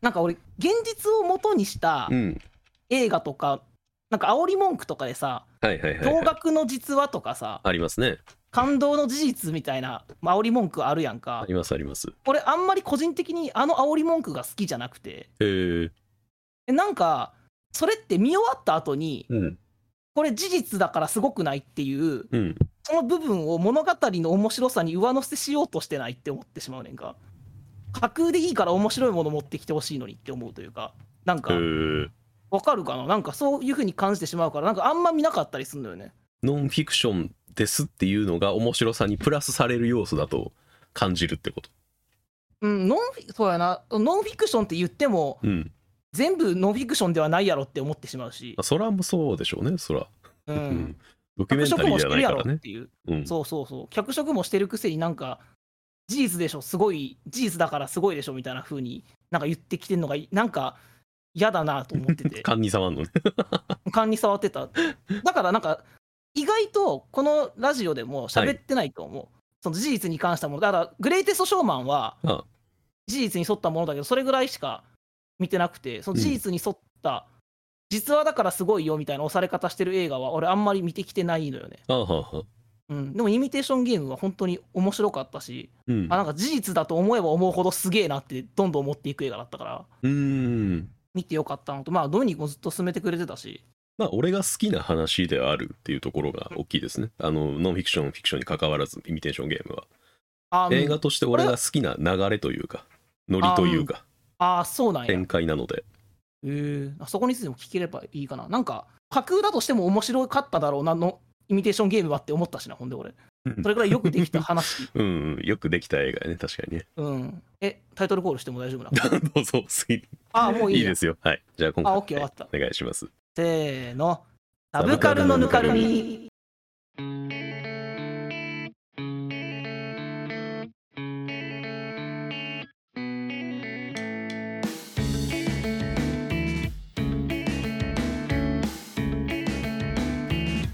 なんか俺現実を元にしたうん。映画とかなんか煽り文句とかでさはいはいはい、はい、驚愕の実話とかさありますね。感動の事実みたいなまあ煽り文句あるやんあかりますあります。俺あんまり個人的にあの煽り文句が好きじゃなくてへええなんかそれって見終わった後にうん。これ事実だからすごくないっていううん。その部分を物語の面白さに上乗せしようとしてないって思ってしまうねんか架空でいいから面白いもの持ってきてほしいのにって思うというかなんかわかるかな？なんかそういう風に感じてしまうからなんかあんま見なかったりするんだよね。ノンフィクションですっていうのが面白さにプラスされる要素だと感じるってこと？うんノンフィそうやな。ノンフィクションって言ってもうん。全部ノンフィクションではないやろって思ってしまうし。まあ、そらもそうでしょうねそら。ううん。ん ドキュメンタリーじゃもしてるやろないからねっていう。うん。そうそうそう。脚色もしてるくせになんか事実でしょすごい事実だからすごいでしょみたいな風になんか言ってきてんのがなんか嫌だなと思ってて。勘に触んのね。勘に触ってた。だからなんか意外とこのラジオでも喋ってないと思う、その事実に関したもの。だからグレイテストショーマンは事実に沿ったものだけどそれぐらいしか見てなくてその事実に沿った、実話だからすごいよみたいな押され方してる映画は俺あんまり見てきてないのよね、はうん、でもイミテーションゲームは本当に面白かったしうん。あなんか事実だと思えば思うほどすげえなってどんどん思っていく映画だったから。うーん。見てよかったのとまあドミニクもずっと進めてくれてたし。まあ俺が好きな話であるっていうところが大きいですね。あのノンフィクションフィクションに関わらずイミテーションゲームはあ映画として俺が好きな流れというかノリというかあそうなんや。展開なので。へえあそこについても聞ければいいかな。なんか架空だとしても面白かっただろうなのイミテーションゲームはって思ったしなほんで俺。うん。それぐらいよくできた話。うんうんよくできた映画やね確かにね。うん。えタイトルコールしても大丈夫なの？どうぞ好きあもういいや。いいですよ。はい。じゃあ今回あオッケー終わった。お願いします。せーの。サブカルのぬかるみ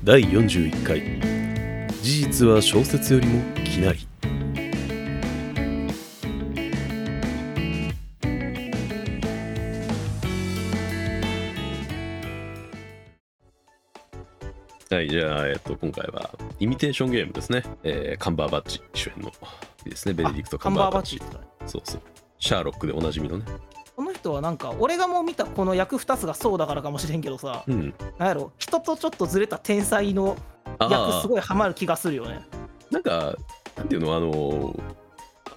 第41回。事実は小説よりもきなりはいじゃあ、えっと、今回はイミテーションゲームですね、えーカンバーバッチ主演のですね。ベネディクト・カカンバーンバッチ。バッチってそうそう。シャーロックでおなじみのね人はなんか俺がもう見たこの役2つがそうだからかもしれんけどさうん。なんやろ人とちょっとずれた天才の役あすごいハマる気がするよね。なんかなんていうのあの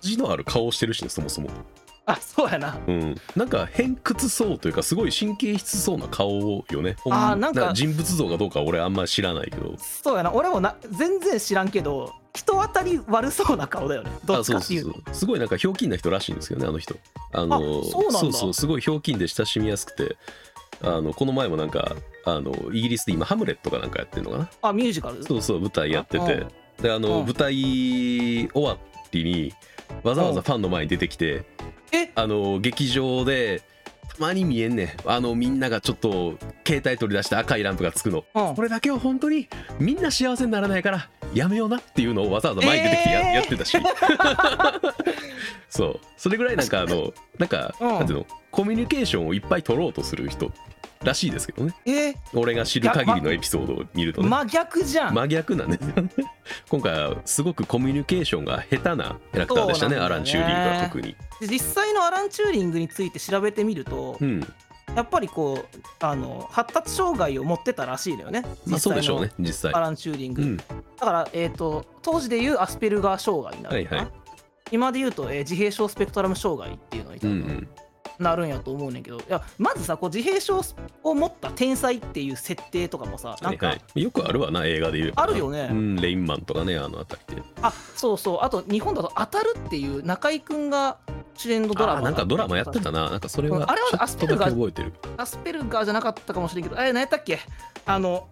味のある顔してるしねそもそも。あそうやな。うん、なんか偏屈そうというかすごい神経質そうな顔よね。ほあーなんか人物像がどうか俺あんまり知らないけど。そうやな。俺もな全然知らんけど人当たり悪そうな顔だよね。どっちかっていうと。すごいなんかひょうきんな人らしいんですけどねあの人。あのあそうなんだ。そうすごいひょうきんで親しみやすくてあのこの前もなんかあのイギリスで今ハムレットかなんかやってるのかな？あミュージカル？そうそう舞台やってうてん。であのうん。舞台終わりにわざわざファンの前に出てきてえ？あの劇場でたまに見えんねん。あのみんながちょっと携帯取り出して赤いランプがつくの。うん。これだけは本当にみんな幸せにならないからやめようなっていうのをわざわざ前に出てきてや,、えー。やってたし。そう。それぐらいなんかあのなんか、うん。なんていうの？コミュニケーションをいっぱい取ろうとする人らしいですけどね。え俺が知る限りのエピソードを見るとね。真逆じゃん、真逆なんですよね。今回はすごくコミュニケーションが下手なキャラクターでしたね。ね。アラン・チューリングは特に。で実際のアラン・チューリングについて調べてみると、うんやっぱりこうあの発達障害を持ってたらしいのよね。まあそうでしょうね実際アラン・チューリング、うん。だから、えー、と当時でいうアスペルガー障害になるのかな、はいは今で言うと、えー自閉症スペクトラム障害っていうのに多分うんうん。なるんやと思うねんけど、いやまずさこう自閉症を持った天才っていう設定とかもさなんか、はいはい、よくあるわな映画で言う。あるよね。うん、レインマンとかねあのあたりで。あそうそう。あと日本だと「当たる」っていう中居君が主演のドラマなんかドラマやってたな。なんかそれはう。んあれはちょっとだけ覚えてる。アスペルガーじゃなかったかもしれんけど。あれ何やったっけ？あの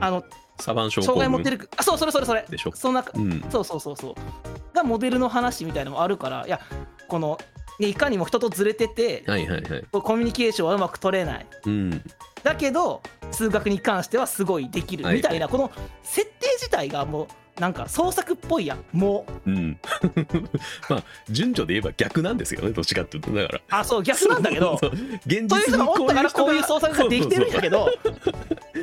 あのサバン症候障害持って群る。あそうそれそれそれ。でしょ。そんなうん。そうそうそうそう。がモデルの話みたいなのもあるからいやこの、ね、いかにも人とずれててはいはいはい。コミュニケーションはうまく取れない。うん。だけど数学に関してはすごいできる。はい。みたいな、この設定自体がもうなんか創作っぽいやん。もう。うん。まあ順序で言えば逆なんですよねどっちかっていうと。だから。あそう逆なんだけど。現 そういう人実にがおったからこういう創作ができてるんだけど。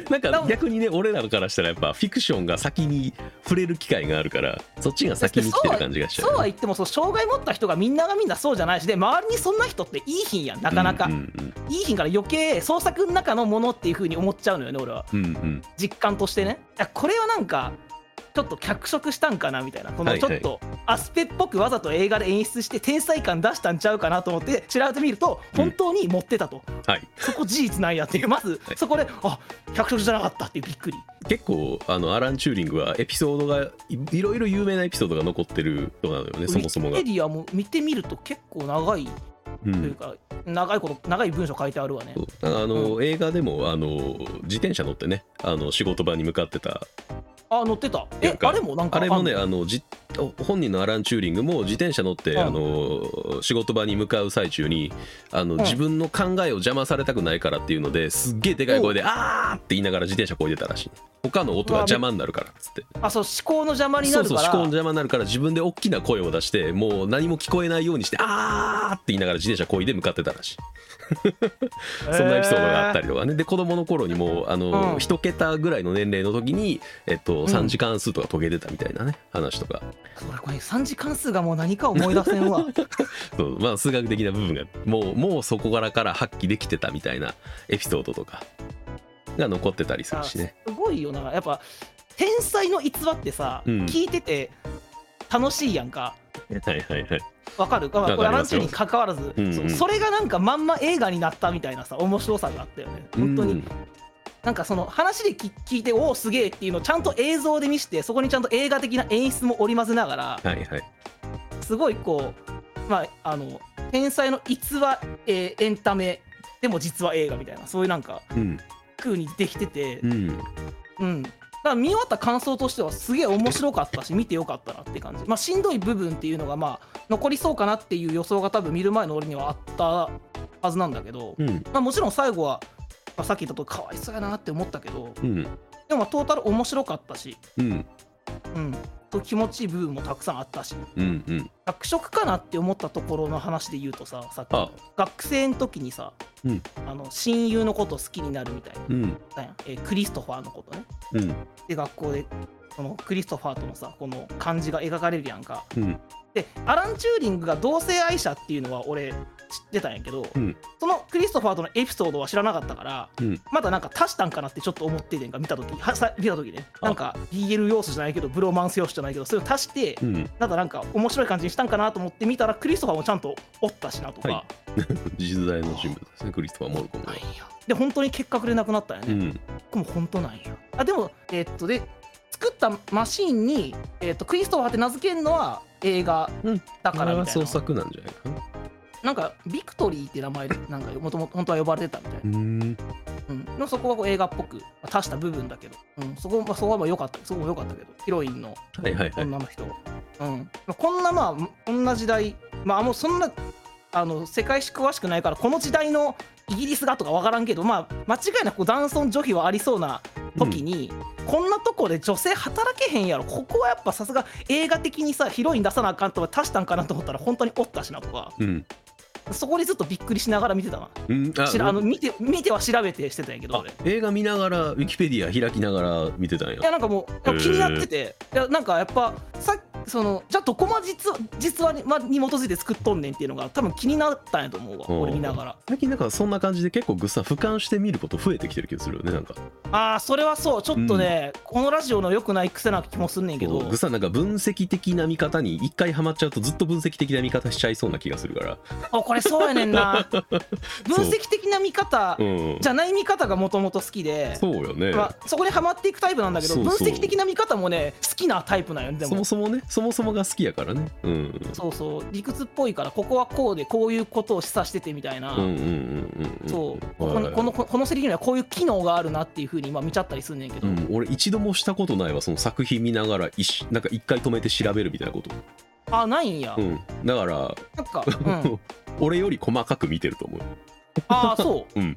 なんか逆にね俺らからしたらやっぱフィクションが先に触れる機会があるからそっちが先に来てる感じがしちゃうそうは言ってもそう障害持った人がみんながみんなそうじゃない。しで周りにそんな人っていい品やんなかなか、うんうんいい品から余計創作の中のものっていう風に思っちゃうのよね俺は。うんうん。実感としてね。これはなんかちょっと脚色したんかなみたいな。このちょっとアスペっぽくわざと映画で演出して天才感出したんちゃうかなと思って調べてみると本当に持ってたと、はい。そこ事実なんやっていう。まずはいそこであ脚色じゃなかったっていうびっくり。結構あのアラン・チューリングはエピソードがいいろいろ有名なエピソードが残ってる人なのよねそもそもが。ウィキペ、ディアも見てみると結構長いうん、というか、長いこと長い文章書いてあるわね。あの、映画でもあの自転車乗ってねあの仕事場に向かってたあ載ってた。えあれもなんかあれもねあのじ本人のアラン・チューリングも自転車乗って、うんあの仕事場に向かう最中にあの、ん自分の考えを邪魔されたくないからっていうのですっげえでかい声で「あー!」って言いながら自転車こいでたらしい。他の音が邪魔になるからっつってあそう思考の邪魔になそうるから。そう思考の邪魔になるから自分で大きな声を出してもう何も聞こえないようにして「あー!」って言いながら自転車こいで向かってたらしい。そんなエピソードがあったりとかね。で子供の頃にもあの、うん。一桁ぐらいの年齢の時に、えっと、ん。3時間数とか遂げてたみたいなね話とかそれこれ3次関数がもう何か思い出せんわ。そうまあ数学的な部分がもうもうそこからから発揮できてたみたいなエピソードとかが残ってたりするしね。すごいよな。やっぱ天才の逸話ってさ、うん。聞いてて楽しいやんか。はいはいはい。わかる？かりまこれアランチューに関わらず、うんうん。そそれがなんかまんま映画になったみたいなさ面白さがあったよね。本当に、うんなんかその話で聞聞いておおすげえっていうのをちゃんと映像で見せてそこにちゃんと映画的な演出も織り交ぜながらはいはい。すごいこうまああの天才の逸話、えーエンタメでも実は映画みたいなそういうなんかうん。風にできててうん。うん。だから見終わった感想としてはすげえ面白かったし見てよかったなって感じ。まあしんどい部分っていうのがまあ残りそうかなっていう予想が多分見る前の俺にはあったはずなんだけど、うん。まあ、もちろん最後は、まあ、さっき言ったとかわいそうやなって思ったけどうん。でもまあトータル面白かったし、うん。うん、と気持ちいい部分もたくさんあったしうんうん。学食かなって思ったところの話で言うとささっきあ。学生の時にさ、うん。あの親友のこと好きになるみたいなうん。えークリストファーのことね。うん。で学校でそのクリストファーとのさこの感じが描かれるやんか。うん。でアラン・チューリングが同性愛者っていうのは俺知ってたんやけど、うん。そのクリストファーとのエピソードは知らなかったからうん。まだなんか足したんかなってちょっと思っててんか見た時はさ見た時ね。あ。なんか BL 要素じゃないけどブロマンス要素じゃないけどそれを足してうん。なんかなんか面白い感じにしたんかなと思って見たらクリストファーもちゃんとおったしなとか、はい。実在の人物ですねクリストファー・モルコムは。で本当に結核で亡くなったんやね、うん。僕も本当なんや。あでもえーっとで作ったマシーンに、えーっとクリストファーって名付けるのは映画うんだからみたいな、作なんじゃないかな。なんかビクトリーって名前でなんかもともと本当は呼ばれてたみたいな、うん。うん、でもそこはこう映画っぽく足した部分だけど、うん、そこまあそこはまあ良かった。そこも良かったけど。ヒロインのはいはいはい。女の人、うん。まあ、こんなまあこんな時代まあもうそんなあの世界史詳しくないからこの時代のイギリスがとか分からんけどまあ間違いなく男尊女卑はありそうな時に、こんなとこで女性働けへんやろ。ここはやっぱさすが映画的にさヒロイン出さなあかんとか足したんかなと思ったら本当におったしなとかうん。そこにずっとびっくりしながら見てたなうん。ああの見て見ては調べてしてたんやけど。映画見ながらウィキペディア開きながら見てたんや。いやなんかもう気になってて、いやなんかやっぱさそのじゃあどこまで実は実話に,、ま、に基づいて作っとんねんっていうのが多分気になったんやと思うわうん。俺見ながら。最近なんかそんな感じで結構ぐっさん俯瞰して見ること増えてきてる気がするよねなんか。ああそれはそう。ちょっとね、このラジオの良くない癖な気もすんねんけど。ぐっさんなんか分析的な見方に一回ハマっちゃうとずっと分析的な見方しちゃいそうな気がするから。あこれそうやねんな。分析的な見方うん。じゃない見方がもともと好きでそうよね、まあ、そこにはまっていくタイプなんだけど分析的な見方もね好きなタイプなんよねでも。そもそもねそもそもが好きやからね。うん。そうそう。理屈っぽいからここはこうでこういうことを示唆しててみたいな、そう。こはい。のこのこのセリフにはこういう機能があるなっていうふうにまあ見ちゃったりすんねんけど、うん、俺一度もしたことないわ。その作品見ながら一しなんか一回止めて調べるみたいなこと、あないんや、うん、だから、なんか、うん、俺より細かく見てると思う。ああそう。うん。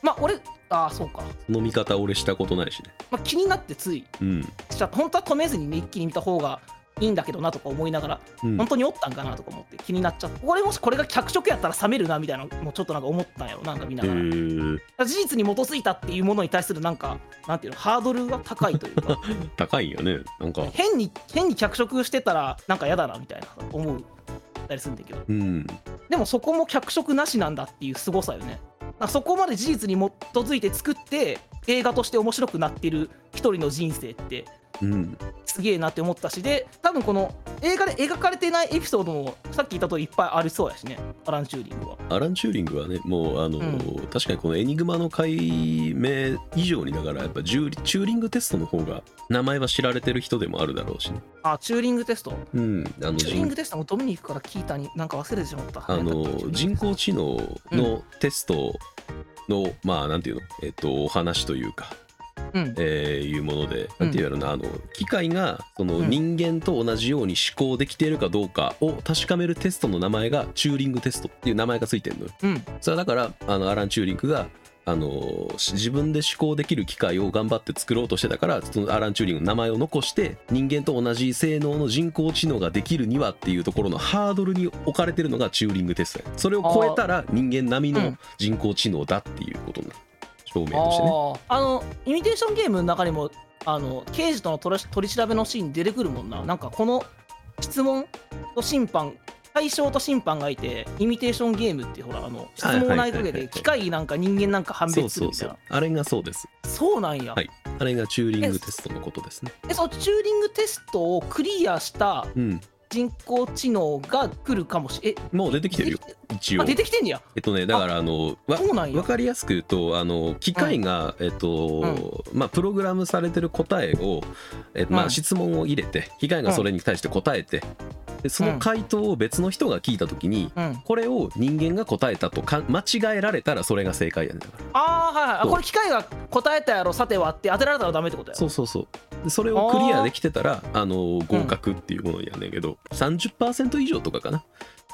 まあ俺ああそうか、その見方俺したことないしね。まあ、気になってつい。うん。しちゃ本当は止めずにね一気に見た方がいいんだけどなとか思いながら、うん。本当におったんかなとか思って気になっちゃった俺もしこれが脚色やったら冷めるなみたいなのもちょっとなんか思ったんやろなんか見なへがら、ー。事実に基づいたっていうものに対するなんかなんていうのハードルが高いというか。高いんよねなんか。変に変に脚色してたらなんか嫌だなみたいな思うたりするんだけど。うん。でもそこも脚色なしなんだっていう凄さよね。そこまで事実に基づいて作って映画として面白くなってる一人の人生ってうん。すげえなって思ったしで多分この映画で描かれてないエピソードもさっき言った通りいっぱいありそうやしね。アラン・チューリングは。アラン・チューリングはねもうあの、うん。確かにこのエニグマの解明以上にだからやっぱチューリングテストの方が名前は知られてる人でもあるだろうしね。あチューリングテスト？うんあの人チューリングテストもドミニクから聞いたになんか忘れてしまった。あの人工知能のテストの、まあなんていうの？えっとお話というかうん。えーいうもので、なんていうのなあの機械がそのうん。人間と同じように思考できているかどうかを確かめるテストの名前がチューリングテストっていう名前がついてるのよ。うん。それはだからあのアラン・チューリングがあのし自分で思考できる機械を頑張って作ろうとしてたからそのアラン・チューリングの名前を残して人間と同じ性能の人工知能ができるにはっていうところのハードルに置かれてるのがチューリングテストや。それを超えたら人間並みのうん人工知能だっていうことなの証明としてね。あのイミテーションゲームの中にもあの刑事との取り調べのシーン出てくるもんな。なんかこの質問と審判対象と審判がいてイミテーションゲームってほらあの質問を投げかけて機械なんか人間なんか判別するみたいうな。そそうあれがそうです。そうなんや、はい。あれがチューリングテストのことですね。えそのチューリングテストをクリアしたうん人工知能が来るかもしれえもう出てきてるよ一応。あ出てきてんねや。えっとねだからあのわそうなんや。わかりやすく言うとあの機械が、えっとまあプログラムされてる答えを、えまあ、うん。質問を入れて機械がそれに対して答えて、でその回答を別の人が聞いた時に、うん。これを人間が答えたとか間違えられたらそれが正解やねんだから。あーはいはい。あそう。これ機械が答えたやろさてはって当てられたらダメってことや。そうそうそう。でそれをクリアできてたらあの合格っていうものやねんけど、30%以上とかかな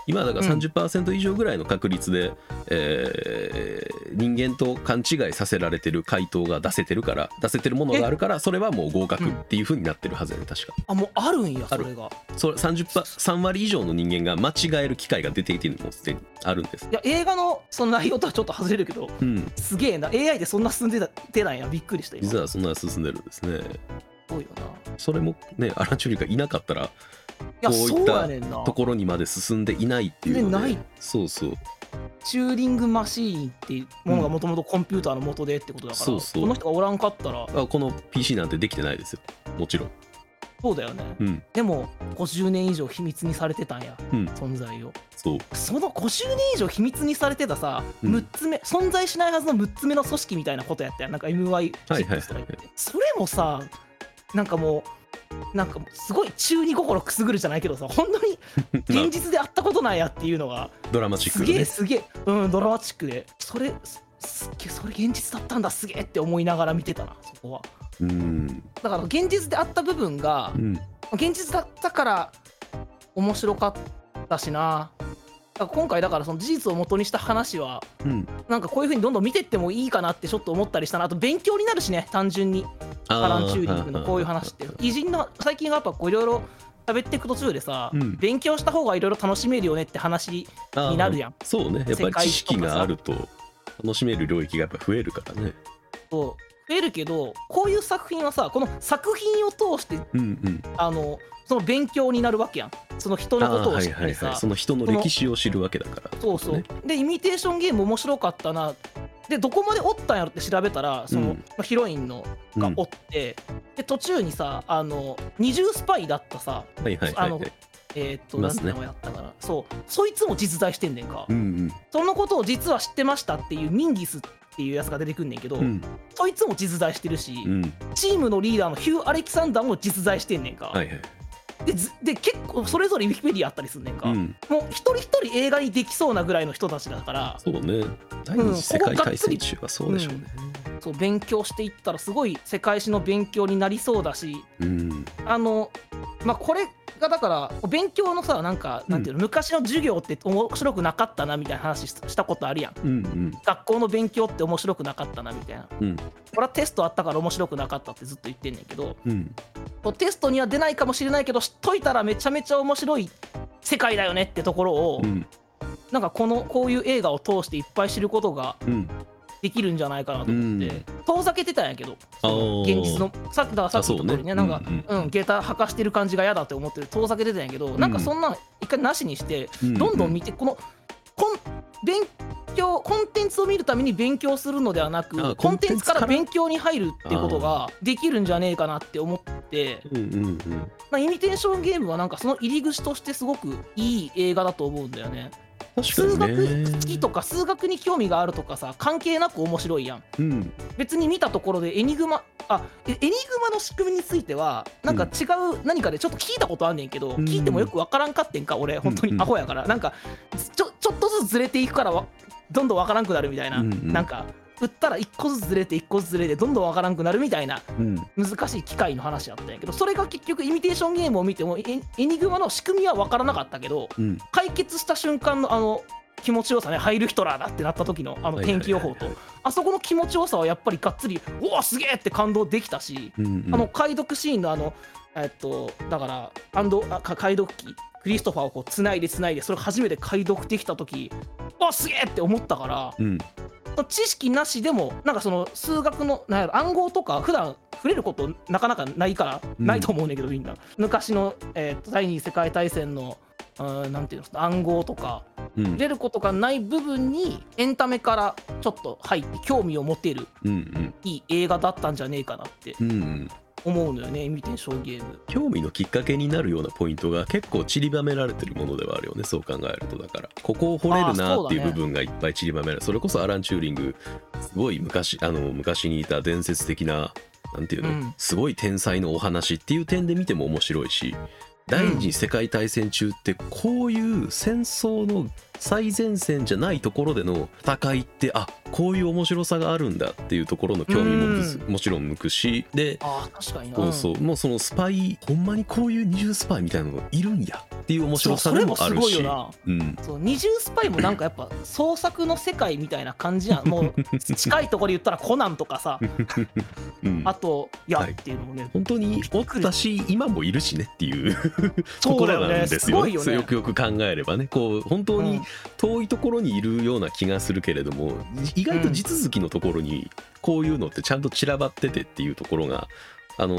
今だからうん。30%以上ぐらいの確率で、えー人間と勘違いさせられてる回答が出せてるから出せてるものがあるからそれはもう合格っていう風になってるはずやね確か。あもうあるんやそれが。それ30パ3割以上の人間が間違える機会が出てきてるのもすでにあるんです。いや映画のその内容とはちょっと外れるけどうん。すげえな。AI でそんな進んでたてなんや。びっくりした実はそんな進んでるんですね。ごいよな。それもねアラン・チューリーがいなかったらこういったそうやねんな。ところにまで進んでいないっていうので。でない。そうそう。チューリングマシーンっていうものがもともとコンピューターの元でってことだから、そうそう。この人がおらんかったら。あこの PC なんてできてないですよ。もちろん。そうだよね。うん。でも50年以上秘密にされてたんや。うん。存在を。そう。その50年以上秘密にされてたさ、うん。6つ目存在しないはずの6つ目の組織みたいなことやったやん。なんか MI6 はいはいはい。それもさなんかもうなんかすごい中二心くすぐるじゃないけどさ本当にま あ現実であったことなんやっていうのがドラマチックね。げえすげえうんドラマチックで。それすすっげえそれ現実だったんだすげえって思いながら見てたなそこは。うん。だから現実であった部分がうん。現実だったから面白かったしな今回だからその事実を元にした話はうん。なんかこういう風にどんどん見てってもいいかなってちょっと思ったりしたなあと勉強になるしね単純に。あアラン・チューリングのこういう話って偉人の最近はやっぱこういろいろ喋っていく途中でさ、うん。勉強した方がいろいろ楽しめるよねって話になるやん。そうね。やっぱり知識があると楽しめる領域がやっぱ増えるからね。と増えるけどこういう作品はさこの作品を通してうんうん。あのその勉強になるわけやん。その人のことを知ったりさその人の歴史を知るわけだから。そうそう、ね。でイミテーションゲーム面白かったな。でどこまでおったんやろって調べたらその、うん。まあヒロインのがおって、で途中にさあの二重スパイだったさ。はいはいはあのい。はいえーっと、ね。なんて名前やったかな。そう。そいつも実在してんねんか、うんそのことを実は知ってましたっていうミンギスっていうやつが出てくんねんけど、うんうん。そいつも実在してるし、うん。チームのリーダーのヒュー・アレキサンダーも実在してんねんか、はいはいで結構それぞれウィキペディアあったりすんねんか、うん。もう一人一人映画にできそうなぐらいの人たちだから。そうね。第二次世界大戦中はそうでしょうね。そう勉強していったらすごい世界史の勉強になりそうだし。うん。あのまあこれがだから勉強のさなんかなんていうの、昔の授業って面白くなかったなみたいな話ししたことあるやん。うんうん。学校の勉強って面白くなかったなみたいな。うん。俺はテストあったから面白くなかったってずっと言ってんねんけどうん。テストには出ないかもしれないけど知っといたらめちゃめちゃ面白い世界だよねってところを、うん。なんかこのこういう映画を通していっぱい知ることがうんできるんじゃないかなと思って、うん。遠ざけてたんやけど。現実のさっきだっき言った通りね。なんか、ううんん。下駄履かしてる感じが嫌だって思ってる遠ざけてたんやけど、なんかそんなん一回なしにして、うんどんどん見てこのコン勉強コンテンツを見るために勉強するのではなあくコンテンツから勉強に入るってことができるんじゃねえかなって思って。イミテーションゲームはなんかその入り口としてすごくいい映画だと思うんだよね。数学好きとか数学に興味があるとかさ関係なく面白いやん。うん。別に見たところでエニグマあえエニグマの仕組みについてはなんか違う何かでちょっと聞いたことあんねんけど、ん。聞いてもよくわからんかってんか俺本当にアホやから、なんかちょちょっとずつずれていくからわどんどんわからんくなるみたいな、うんうん。なんか打ったら1個ずつずれて1個ずつずれてどんどんわからんくなるみたいなうん。難しい機械の話やったんやけどそれが結局イミテーションゲームを見てもエエニグマの仕組みはわからなかったけどうん解決した瞬間のあの気持ちよさねハイルヒトラーだってなった時のあの天気予報とあそこの気持ちよさはやっぱりがっつりおおすげえって感動できたし、うんうんあの解読シーンのあのえっとだからアンド解読機クリストファーをこうつないでつないでそれを初めて解読できた時おすげえって思ったからうん知識なしでもなんかその数学のなんやろ暗号とか普段触れることなかなかないから、うん。ないと思うねんけどみんな。昔の、えーと第二次世界大戦のうんなんていうの暗号とかうん。触れることがない部分にエンタメからちょっと入って興味を持てるうんうん。いい映画だったんじゃねえかなって思うのよねイミテーションゲーム。興味のきっかけになるようなポイントが結構散りばめられてるものではあるよねそう考えると。だからここを掘れるなっていう部分がいっぱい散りばめられる。そ,、れこそアラン・チューリングすごい昔あの昔にいた伝説的ななんていうの、うん。すごい天才のお話っていう点で見ても面白いし第二次世界大戦中ってこういう戦争の最前線じゃないところでの戦いってあこういう面白さがあるんだっていうところの興味ももちろん向くしでそうそう、もうそのスパイほんまにこういう二重スパイみたいなのがいるんやっていう面白さでもあるし。二重スパイもなんかやっぱ 創作の世界みたいな感じやん。もう 近いところで言ったらコナンとかさ。うん。あといやはい。っていうのもね、本当におったし今もいるしねっていうところなんですよ。よね。よくよく考えればね。こう本当にうん遠いところにいるような気がするけれども意外と地続きのところにこういうのってちゃんと散らばっててっていうところが。あの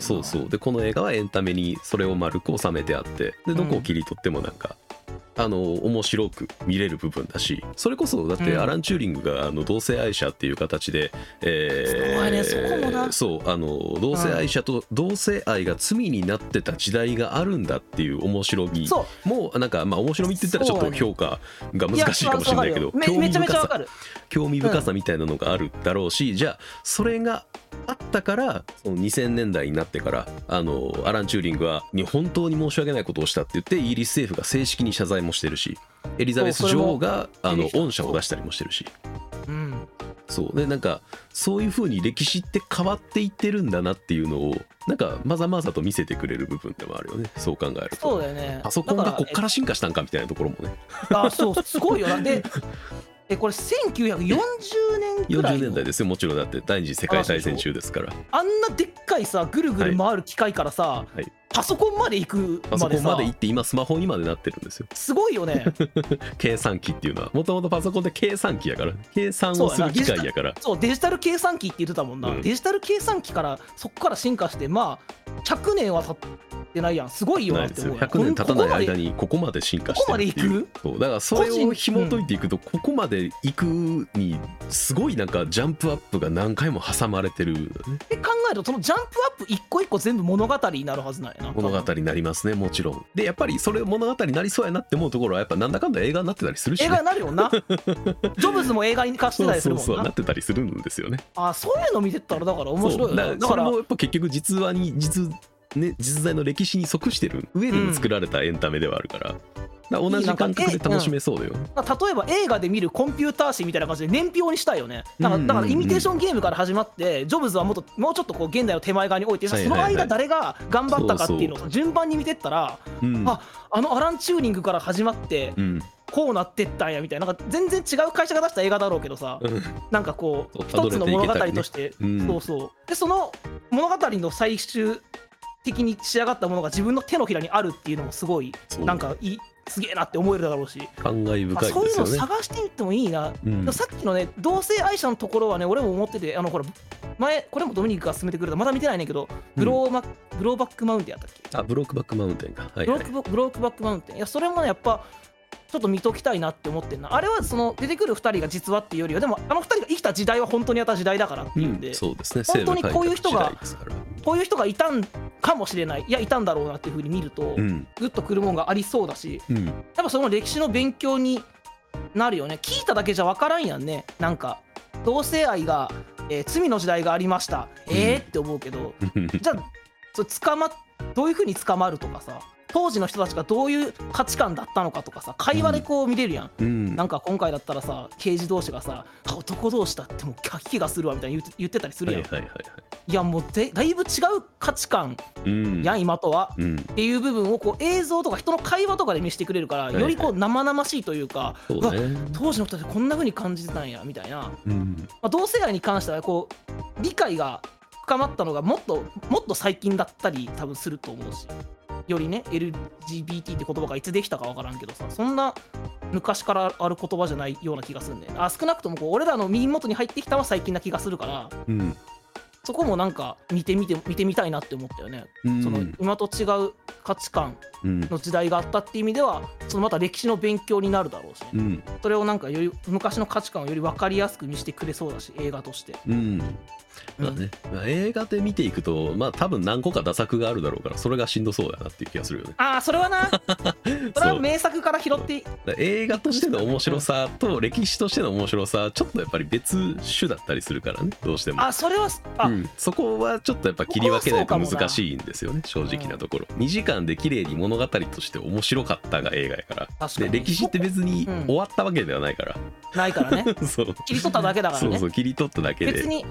そうそう。でこの映画はエンタメにそれを丸く収めてあってでどこを切り取ってもなんか、あの面白く見れる部分だしそれこそだってうん。アラン・チューリングがあの同性愛者っていう形で、そうあの同性愛者と同性愛が罪になってた時代があるんだっていう面白みもう。なんかまあ面白みって言ったらちょっと評価が難しいかもしれないけどやめめちゃめちゃわかる。興味深さみたいなのがあるだろうし、じゃあそれがあったからその2000年代になってからあのアラン・チューリングはに本当に申し訳ないことをしたって言ってイギリス政府が正式に謝罪もしてるしエリザベス女王があの恩赦を出したりもしてるし。う。んそう。でなんかそういう風に歴史って変わっていってるんだなっていうのをなんかまざまざと見せてくれる部分でもあるよね。そう考えると。そうだよね。パソコンがだこっから進化したんかみたいなところもね。あそうすごいよ。なでえこれ 1940年くらい40の年代ですよもちろん。だって第二次世界大戦中ですから。あんなでっかいさぐるぐる回る機械からさ、はいパソコンまで行くパソコンまで行って今スマホにまでなってるんですよ。すごいよね。計算機っていうのは。もともとパソコンって計算機やから。計算をする機械やから。そうデジタル計算機って言ってたもんな、うん。デジタル計算機からそこから進化してまあ100年は経ってないやん。すごいよなって思うやん100年経たない間ににここまで進化してるっていう。こそう。だからそれを紐解いていくとここまで行くにすごいなんかジャンプアップが何回も挟まれてるって考えるとそのジャンプアップ一個一個全部物語になるはずなんやな物語になりますねもちろん。でやっぱりそれ物語になりそうやなって思うところはやっぱなんだかんだ映画になってたりするし、ね、映画になるよな。ジョブズも映画に化してたりするもんな。そうそうなってたりするんですよね。あそういうの見てったらだから面白いよそうだからもやっぱ結局実話に実,、ね、実在の歴史に即してる上で作られたエンタメではあるから、だから同じ感覚で楽しめそうだよ。ねまあ例えば映画で見るコンピューター誌みたいな感じで年表にしたいよね。だからだからイミテーションゲームから始まってジョブズはもっともうちょっとこう現代を手前側に置いてその間誰が頑張ったかっていうのを順番に見てったらうん。ああのアラン・チューリングから始まってうん。こうなってったんやみたいな。なんか全然違う会社が出した映画だろうけどさうん。なんかこう一つの物語として、うん。そうそう。でその物語の最終的に仕上がったものが自分の手のひらにあるっていうのもすごいなんかいいすげえなって思えるだろうし、感慨まあ深いそういうのですよね探してみてもいいな、うん。さっきのね同性愛者のところはね俺も思っててあのほら前これもドミニクが勧めてくれた。まだ見てないねんけどグローマ、グローバックマウンテンやったっけ？あブロックバックマウンテンか。はいはい。ブロックバブロックバックマウンテン。いやそれもねやっぱちょっと見ときたいなって思ってんな。あれはその出てくる2人が実話っていうよりはでもあの2人が生きた時代は本当にあった時代だからっていうんで、うん、そうですね。本当にこういう人がこういう人がいたんかもしれないいやいたんだろうなっていうふうに見ると、うん。グッとくるもんがありそうだしうん。やっぱその歴史の勉強になるよね。聞いただけじゃ分からんやんね。なんか同性愛が、えー罪の時代がありました。えー、って思うけど、じゃあそれ捕まどういうふうに捕まるとかさ当時の人たちがどういう価値観だったのかとかさ会話でこう見れるやん、うん。なんか今回だったらさ刑事同士がさあ男同士だってもう吐き気がするわみたいに言ってたりするやん、いはいはいはいはい。やもうでだいぶ違う価値観うん。やん今とは、うん。っていう部分をこう映像とか人の会話とかで見せてくれるから、いはい。よりこう生々しいというか、そうわね当時の人ってこんな風に感じてたんやみたいな、まうん。あ、同性愛に関してはこう理解が深まったのがもっともっと最近だったり多分すると思うしよりね LGBT って言葉がいつできたかわからんけどさそんな昔からある言葉じゃないような気がするん。であ少なくともこう俺らの耳元に入ってきたのは最近な気がするからうん。そこもなんか見てみて見てみたいなって思ったよね、うん。その今と違う価値観うん。の時代があったっていう意味ではそのまた歴史の勉強になるだろうし、ねうん。それをなんかより昔の価値観をより分かりやすく見せてくれそうだし映画として。うんまあね、まあ映画で見ていくとまあ多分何個か打作があるだろうからそれがしんどそうだなっていう気がするよね。ああそれはな。それは名作から拾って。映画としての面白さと歴史としての面白さはちょっとやっぱり別種だったりするからねどうしても。あそれはあ、うん、そこはちょっとやっぱ切り分けないと難しいんですよね正直なところ。2時間で綺麗に物語として面白かったが映画やから。確かに。で歴史って別にうん。終わったわけではないから、ないからね。そう。切り取っただけだからそうねそう切り取っただけで。別に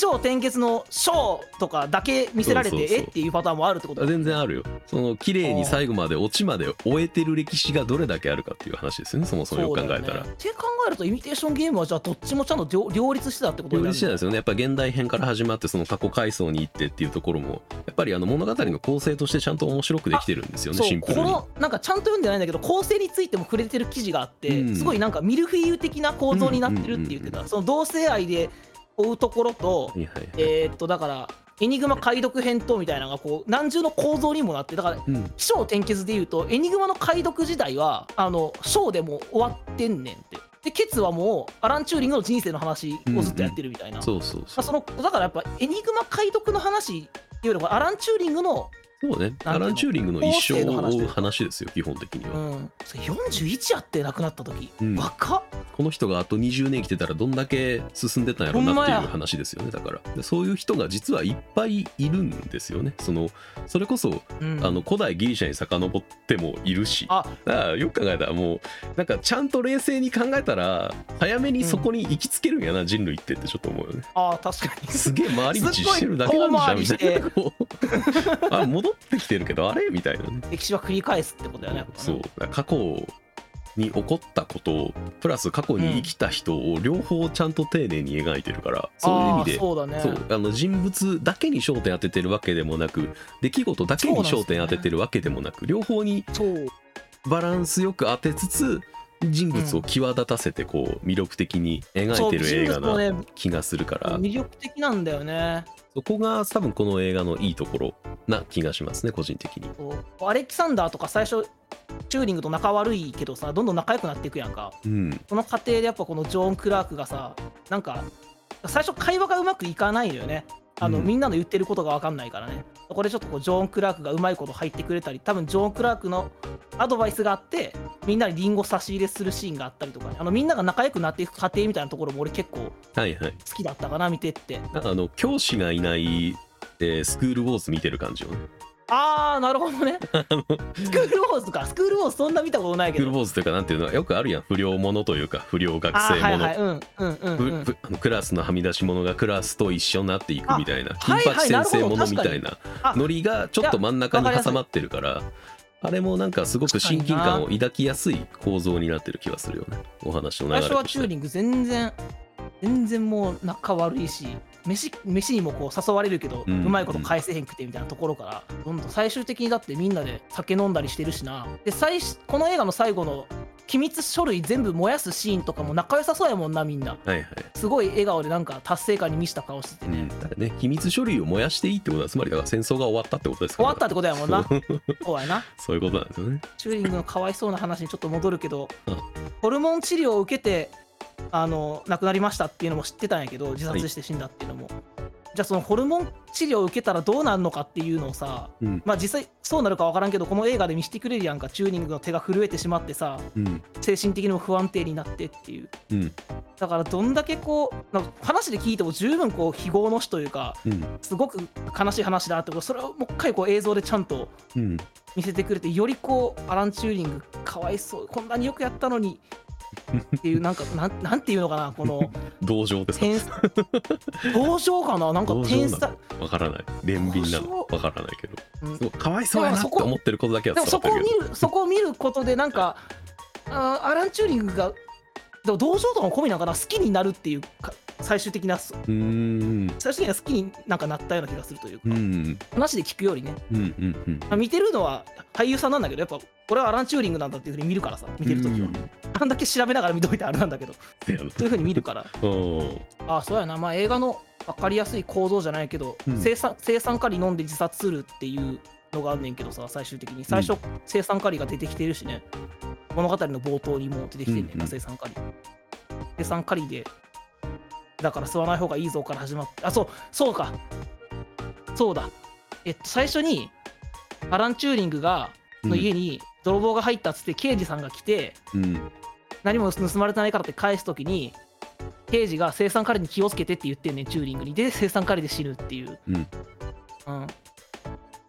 起承転結の章とかだけ見せられてえ？っていうパターンもあるってこと？だ全然あるよ。その綺麗に最後までオチまで終えてる歴史がどれだけあるかっていう話ですよねそもそもよく考えたら、ね。って考えるとイミテーションゲームはじゃあどっちもちゃんと両両立してたってことになる両立してたんですよねやっぱ現代編から始まってその過去回想に行ってっていうところもやっぱりあの物語の構成としてちゃんと面白くできてるんですよねシンプルに。このなんかちゃんと読んでないんだけど構成についても触れてる記事があって、うんすごいなんかミルフィーユ的な構造になってるって言ってた、その同性愛で追うところとはいはいはい。えーっとだからエニグマ解読編とみたいなのがこう何重の構造にもなってだからうん。起承転結で言うとエニグマの解読時代はあの章でもう終わってんねんって。でケツはもうアラン・チューリングの人生の話をずっとやってるみたいな、そうそうそう。まあそのだからやっぱエニグマ解読の話っていうよりもアラン・チューリングのそうね。アラン・チューリングの一生を追う話話ですよ基本的には、うん、それ41やって亡くなった時、うん。若っ。この人があと20年生きてたらどんだけ進んでたんやろうなっていう話ですよねだから。でそういう人が実はいっぱいいるんですよね。そのそれこそうん。あの古代ギリシャに遡ってもいるし。あ。だからよく考えたらもうなんかちゃんと冷静に考えたら早めにそこに行きつけるんやな、人類ってってちょっと思うよね。あ確かに。すげえ回り道してるだけなんじゃんみたいな。こう。あ戻ってきてるけどあれ？みたいな。ね歴史は繰り返すってことだよね。そう。だから過去に起こったことプラス過去に生きた人を両方ちゃんと丁寧に描いてるから、そういう意味で。そうだね。そう。あの人物だけに焦点当ててるわけでもなく出来事だけに焦点当ててるわけでもなく、両方にバランスよく当てつつ人物を際立たせてこう魅力的に描そいうてる映画なね気がするから。魅力的なんだよね。そこが多分この映画のいいところな気がしますね個人的に。アレキサンダーとか最初チューリングと仲悪いけどさどんどん仲良くなっていくやんか。うん、その過程でやっぱこのジョーン・クラークがさなんか最初会話がうまくいかないのよねあの、うんみんなの言ってることが分かんないからねそこでちょっとこうジョーン・クラークがうまいこと入ってくれたり多分ジョーン・クラークのアドバイスがあってみんなにリンゴ差し入れするシーンがあったりとかねあのみんなが仲良くなっていく過程みたいなところも俺結構はいはい。好きだったかな見てってなんかあの教師がいない、えースクールウォーズ見てる感じよね。ああなるほどね。スクールウォーズか。スクールウォーズそんな見たことないスクールけど坊主というかなんていうのはよくあるやん。不良者というか不良学生者、はいはいうんうんうんうん。ふふあのクラスのはみ出し者がクラスと一緒になっていくみたいな。あ金八先生ものみたいなあノリがちょっと真ん中に挟まってるからあれもなんかすごく親近感を抱きやすい構造になってる気がするよね。お話の流れ最初はチューリング全然全然もう仲悪いし飯飯にもこう誘われるけど、ううんまいこと返せへんくてみたいなところからどんどん最終的にだってみんなで酒飲んだりしてるしな。で最初この映画の最後の機密書類全部燃やすシーンとかも仲良さそうやもんなみんな。はいはい、すごい笑顔でなんか達成感に満ちた顔しててね、うん、だね秘密書類を燃やしていいってことはつまりだから戦争が終わったってことですから。終わったってことやもんな。そう。やな。そういうことなんですよね。チューリングのかわいそうな話にちょっと戻るけど、うん。ホルモン治療を受けてあの亡くなりましたっていうのも知ってたんやけど自殺して死んだっていうのも、じゃあそのホルモン治療を受けたらどうなるのかっていうのをさうん。まあ実際そうなるか分からんけどこの映画で見せてくれるやんかチューニングの手が震えてしまってさうん。精神的にも不安定になってっていう。うん。だからどんだけこうなんか話で聞いても十分こう非業の死というかうん。すごく悲しい話だってそれをもう一回こう映像でちゃんとうん。見せてくれてよりこうアラン・チューリングかわいそうこんなによくやったのにっていうなんかなんなんていうのかなこの同情ですか？天同情かな？なんか天才。のわからない。憐憫なの？わからないけど。うん。かわいそうやなって思ってることだけは伝わってるけどこを見るそこを見ることでなんかあーアラン・チューリングが同情とかも込みなのかな？好きになるっていうか最終的な最終的には好きになんかなったような気がするというか、うん。話で聞くよりね、うんうんうん。まあ、見てるのは俳優さんなんだけどやっぱ俺はアラン・チューリングなんだっていうふうに見るからさ見てるときは、あんだけ調べながら見といてあれなんだけどうんそういうふうに見るから。うん。ああそうやな。まあ映画の分かりやすい構造じゃないけど、うん。生産生産カリ飲んで自殺するっていうのがあんねんけどさ最終的に。最初、生産カリが出てきてるしね。物語の冒頭にも出てきてんねんな、うんうん。生産カリ生産カリでだから吸わない方がいいぞから始まってあそうそうか。そうだ。えっと最初にアラン・チューリングがの家に泥棒が入ったっつって刑事さんが来て、うん。何も盗まれてないからって返すときに刑事が生産カリに気をつけてって言ってんねんチューリングに。で生産カリで死ぬっていう、うん。うん、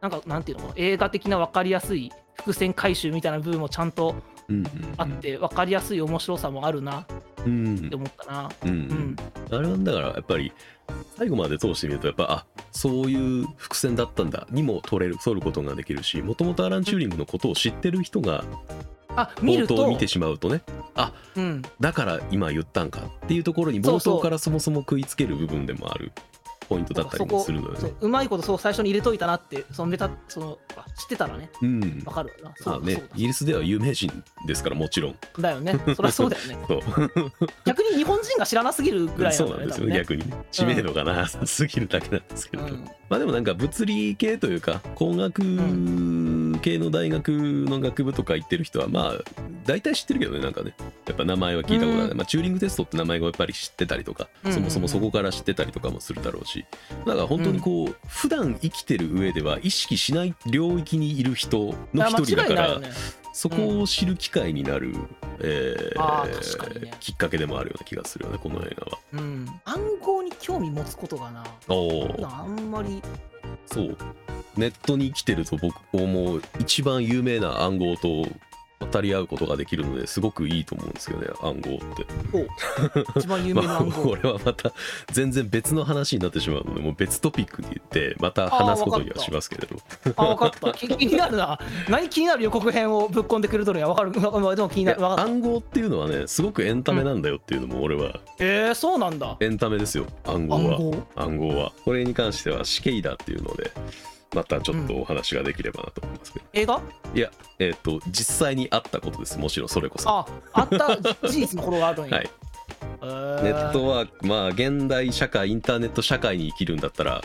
なんかなんていうの？映画的な分かりやすい伏線回収みたいな部分もちゃんとあって分かりやすい面白さもあるな。うんって思ったな。うんううん。んあれはだからやっぱり最後まで通してみるとやっぱあそういう伏線だったんだ。にも取れる。取ることができるしもともとアラン・チューリングのことを知ってる人が冒頭を見てしまうとね。あうん、だから今言ったんかっていうところに冒そうそう。頭からそもそも食いつける部分でもあるポイントだったりもするのよね。そううまいことそう最初に入れといたなってそのメタそのあ知ってたらね。うん。分かるわなそうまあねイギリスでは有名人ですからもちろん。だだよね。そりゃそうだよね。逆に日本人が知らなすぎるぐらいそうなんですよねね。逆に。ね知名度がなさすぎるだけなんですけど、多分ねまあでもなんか物理系というか工学系の大学の学部とか行ってる人はまあ大体知ってるけどねなんかね。やっぱ名前は聞いたことある、うん。まあ、チューリングテストって名前がやっぱり知ってたりとか、うんうんうん。そもそもそこから知ってたりとかもするだろうしだから本当にこう、普段生きてる上では意識しない領域にいる人の一人だから、ね。そこを知る機会になる、えーあーね。きっかけでもあるような気がするよねこの映画は。うん、暗号に興味持つことがなあんまり。そう。ネットに生きてると僕もう一番有名な暗号と渡り合うことができるのですごくいいと思うんですよね暗号って。お一番有名なまあ、暗号、これはまた全然別の話になってしまうのでもう別トピックに行ってまた話すことにはしますけれど。あ分かった。気 気になるな。何気になる予告編をぶっ込んでくるとるんや分かるでも気になる暗号っていうのはねすごくエンタメなんだよっていうのも俺は。えー、そうなんだ。エンタメですよ暗号は。暗号？暗号は。これに関しては死刑だっていうのでまたちょっとお話ができればなと思いますけど、映画？いやえっ、と実際にあったことですもちろんそれこそ。ああった事実の頃があるんや、はい。えーネットワークまあ現代社会インターネット社会に生きるんだったら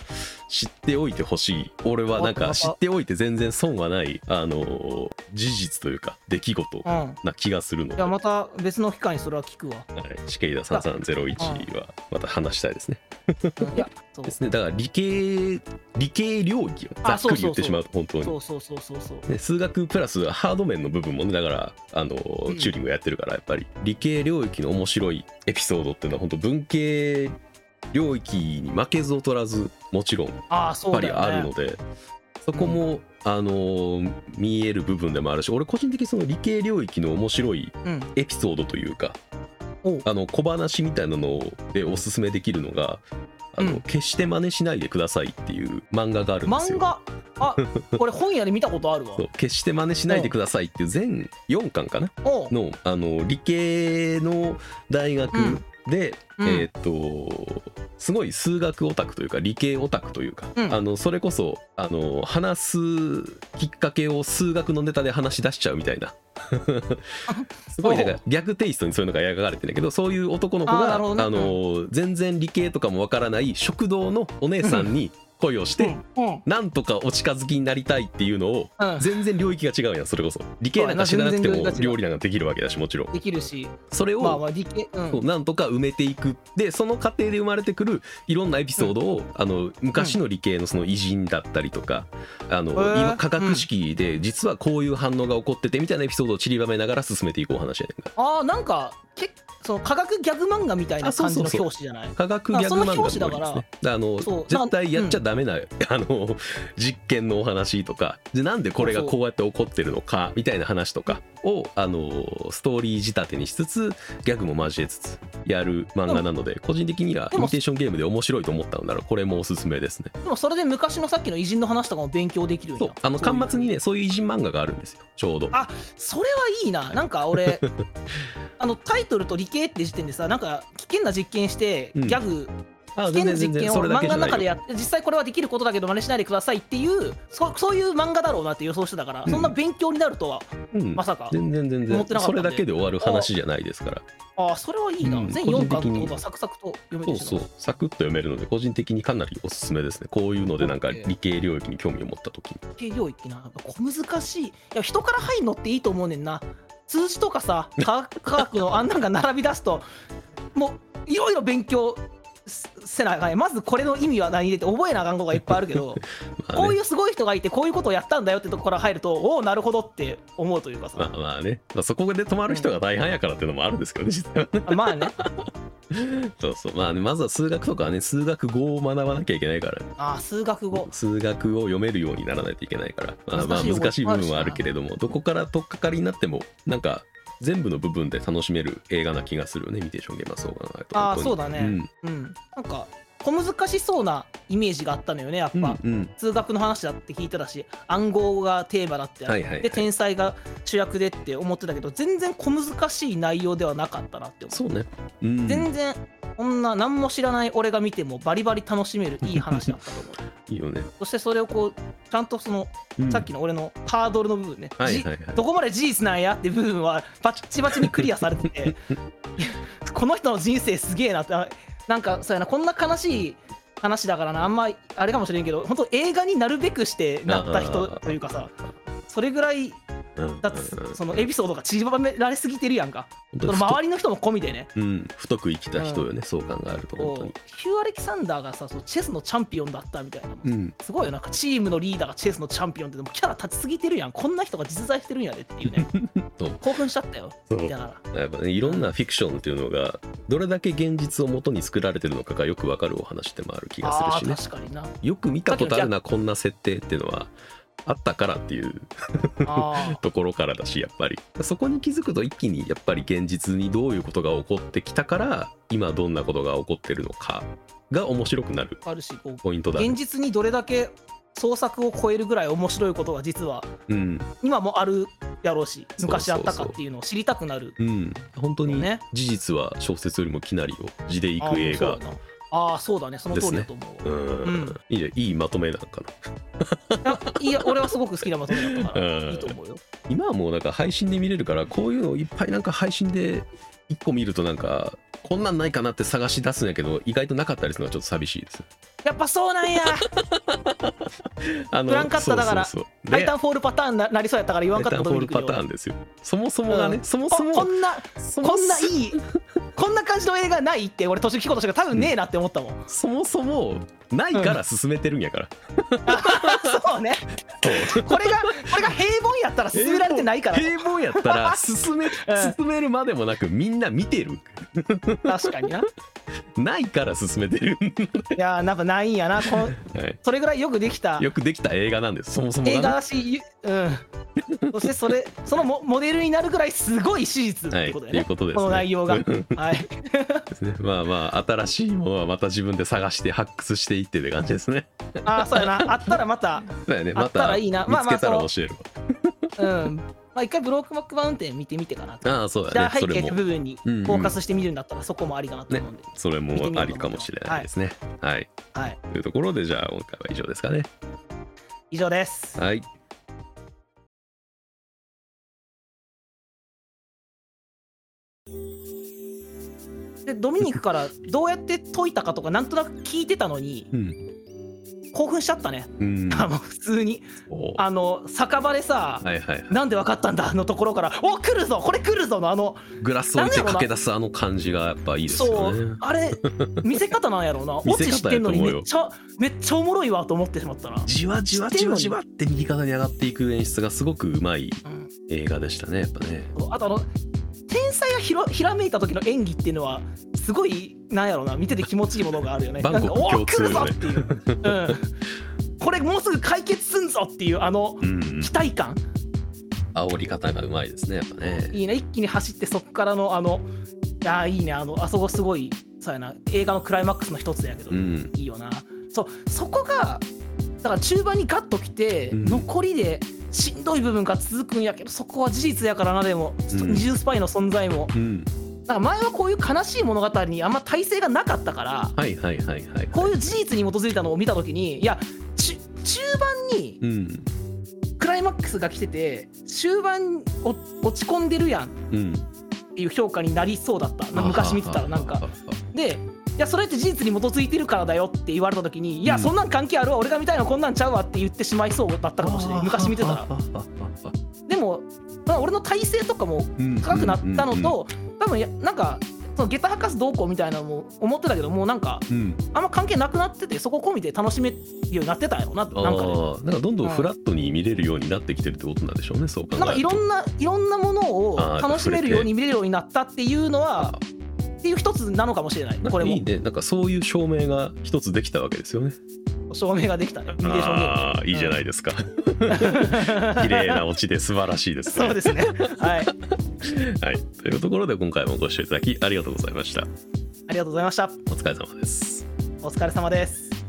知っておいてほしい。俺はなんか知っておいて全然損はないあの事実というか出来事うん。な気がするので、はいやまた別の機会にそれは聞くわ、い、シケイダ3301はまた話したいですね。うん。いやそう。ですね。だから理系理系領域をざっくり言ってしまうと本当に。そうそうそうそうそう。ね、数学プラスハード面の部分もねだからあの、うん。チューリングやってるからやっぱり。理系領域の面白いエピソードっていうのは本当文系領域に負けず劣らずもちろんやっああそうぱりあるのでそこも、あのー見える部分でもあるし俺個人的にその理系領域の面白いうん。エピソードというかおう。あの小話みたいなのでおすすめできるのがあの、うん決して真似しないでくださいっていう漫画があるんですよ。漫画？あ これ本屋で見たことあるわ。そう。決して真似しないでくださいっていう全4巻かな？おうのあの理系の大学で、うん。えーっとすごい数学オタクというか理系オタクというか、うん。あのそれこそあの話すきっかけを数学のネタで話し出しちゃうみたいな。すごいなんか逆テイストにそういうのが描かれてるんだけどそういう男の子があ、ね。の全然理系とかもわからない食堂のお姉さんに恋をして、なんとかお近づきになりたいっていうのをうん。全然領域が違うやんそれこそ。理系なんか知らなくても料理なんかできるわけだしもちろん。できるし。それを、まあなんとか埋めていく。でその過程で生まれてくるいろんなエピソードを、あの昔の理系のその偉人だったりとか、あの今科学式で実はこういう反応が起こっててみたいなエピソードを散りばめながら進めていこう話やねんか。ああなんかけその科学ギャグ漫画みたいな感じの表紙じゃない？科学ギャグ漫画だから。あの絶対やっちゃダメな、あの実験のお話とか。でなんでこれがこうやって起こってるのかみたいな話とかをあのストーリー仕立てにしつつギャグも交えつつやる漫画なので個人的にはイミテーションゲームで面白いと思ったのならこれもおすすめですね。でもそれで昔のさっきの偉人の話とかも勉強できるそう。あのそういう端末にねそういう偉人漫画があるんですよ。ちょうど。あそれはいいな。なんか俺 あのタイトルと理系って時点でさなんか危険な実験してうん。ギャグ、あ危険な実験を漫画の中でやって実際これはできることだけど真似しないでくださいっていうそそういう漫画だろうなって予想してたから、うん。そんな勉強になるとはうん。まさか、全然全然。思ってなかったんでそれだけで終わる話じゃないですから。ああそれはいいな、うん。全4巻ってことはサクサクと読めてしまそうそう。サクッと読めるので個人的にかなりおすすめですね。こういうのでなんか理系領域に興味を持った時に。理系領域な。小難しい。いや人から入るのっていいと思うねんな数字とかさ科学のあんなんが並び出すともういろいろ勉強せせなあかんまずこれの意味は何でって覚えなあかんことがいっぱいあるけど、まあね。こういうすごい人がいてこういうことをやったんだよってとこから入るとおおなるほどって思うというかさ、まあまあね、まあ、そこで止まる人が大半やからっていうのもあるんですけどね実際はね。あまあね。そうそう。まあねまずは数学とかはね数学語を学ばなきゃいけないから。ああ数学語。数学を読めるようにならないといけないから、まあ、まあ難しい難しい部分はあるけれどもどこから取っかかりになってもなんか全部の部分で楽しめる映画な気がするよね。ミテーションゲームはそう考えると。ああそうだね。うん、なんか小難しそうなイメージがあったのよねやっうんぱ、うんうん。数学の話だって聞いてたし暗号がテーマだって。はいはいはい。で天才が主役でって思ってたけど全然小難しい内容ではなかったなって思う。そうね。うん。全然こんな何も知らない俺が見てもバリバリ楽しめるいい話だったと思う。いいよね、そしてそれをこうちゃんとその、うん。さっきの俺のハードルの部分ね、じはいはいはい。どこまで事実なんやって部分はバッチバチにクリアされてて この人の人生すげえなってあなんかそうやなこんな悲しい話だからなあんまあれかもしれんけど本当映画になるべくしてなった人というかさそれぐらいうんだってうん。そのエピソードが散りばめられすぎてるやんか。その周りの人も込みでね。うん、太く生きた人よね、そう考えると本当に。ヒュー・アレキサンダーがさそのチェスのチャンピオンだったみたいな。うん、すごいよ。なんかチームのリーダーがチェスのチャンピオンってでもキャラ立ちすぎてるやん。こんな人が実在してるんやでっていうね。興奮しちゃったよ。そう。だからやっぱねいろんなフィクションっていうのがどれだけ現実を元に作られてるのかがよくわかるお話でもある気がするしね。確かにな。よく見たことあるなこんな設定っていうのはあったからっていうあ ところからだしやっぱり。そこに気づくと一気にやっぱり現実にどういうことが起こってきたから今どんなことが起こってるのかが面白くなるーあるしポイントだね。現実にどれだけ創作を超えるぐらい面白いことが実はうん。今もあるやろうし昔あったかっていうのを知りたくなるうん。本当にね事実は小説よりもきなりを地でいあく映画あーそうだね。その通りだと思う、うん、うん。いいねいいまとめなんかな。いや俺はすごく好きなまとめだったからうん。いいと思うよ今はもうなんか配信で見れるからこういうのをいっぱいなんか配信で一個見るとなんかこんなんないかなって探し出すんやけど意外となかったりするのはちょっと寂しいです。やっぱそうなんや。あのフランカッタだからそうそうそう。タイタンフォールパターンななりそうやったから言わんかったタイタンフォールパターンンですよそもそもがね、うん。そもそもこんなそも。こんないいこんな感じの映画ないって俺途中聞こうとしたけど多分ねえなって思ったもん、そもそもないから進めてるんやから、そうね。これがこれが平凡やったら進められてないから。平凡やったら 進め進めるまでもなくみんな見てる。確かにな。ないから進めてる、いやーやっぱないんやな。こんはい、それぐらいよくできた。よくできた映画なんです。そもそもがね。映画だし、ゆうん、そしてそれそのモモデルになるぐらいすごい史実っはい、てことだよね、っていうことですね。この内容が。う んはい、ですね。まあまあ新しいものはまた自分で探して発掘していってって感じですね。ああそうやな。あったらまたそうやね。あったらいいな。まあ見つけたらまあ教えるうん。まあ一回ブロークバックマウンテン見てみてかなと。わああそうじゃあ背景部分にフうんうん。ォーカスしてみるんだったらそこもありかなと思うんで、それもありかもしれないですね。はい、はい。というところでじゃあ今回は以上ですかね。以上です。はいでドミニクからどうやって解いたかとかなんとなく聞いてたのにうん興奮しちゃったね。うん。あの普通に。お。あの酒場でさ、はいはい。はいなんで分かったんだのところからお来るぞこれ来るぞのあのグラス置いて駆け出すあの感じがやっぱいいですそよね。う。あれ見せ方なんやろうな。見オチせ方やと思うよ。知ってんのにめっちゃめっちゃおもろいわと思ってしまったな、じわじわじわじわって右肩に上がっていく演出がすごくうまいうん。映画でしたねやっぱね。あとあのひろひらめいた時の演技っていうのはすごいなんやろうな見てて気持ちいいものがあるよね。なんかお共通来るぞっていう、うん、これもうすぐ解決すんぞっていうあのうん期待感。煽り方がうまいですねやっぱね。いいね。一気に走ってそこからのあのいやーいいね。あのあそこすごいそうやな。映画のクライマックスの一つやけど、うん。いいよな。そうそこがだから中盤にガッときて、うん。残りでしんどい部分が続くんやけどそこは事実やからなでも、うん。二重スパイの存在も。うん。だから前はこういう悲しい物語にあんま耐性がなかったからはいはいはいはいこういう事実に基づいたのを見た時にいやち中盤にうん。クライマックスが来てて終盤お落ち込んでるやんっうん。ていう評価になりそうだった。な昔見てたらなんか。でいやそれって事実に基づいてるからだよって言われた時にいやうん。そんなん関係あるわ俺が見たいのこんなんちゃうわって言ってしまいそうだったかもしれない。昔見てたら。でも、まあ、俺の体勢とかも高くなったのと多分やなんかその下駄博士どうこうみたいなのも思ってたけどもうなんかうん。あんま関係なくなっててそこ込みで楽しめるようになってたんやろなあなんかね。ーなんかどんどんフラットに見れるようになってきてるってことなんでしょうねそう考えると。なんかいろんないろんなものを楽しめるように見れるようになったっていうのはあっていう一つなのかもしれない。これも。かいいね。なんかそういう証明が一つできたわけですよね。証明ができた。ねああいいじゃないですか。綺麗なオチで素晴らしいですね。そうですね。はい。はい。というところで今回もご視聴いただきありがとうございました。ありがとうございました。お疲れ様です。お疲れ様です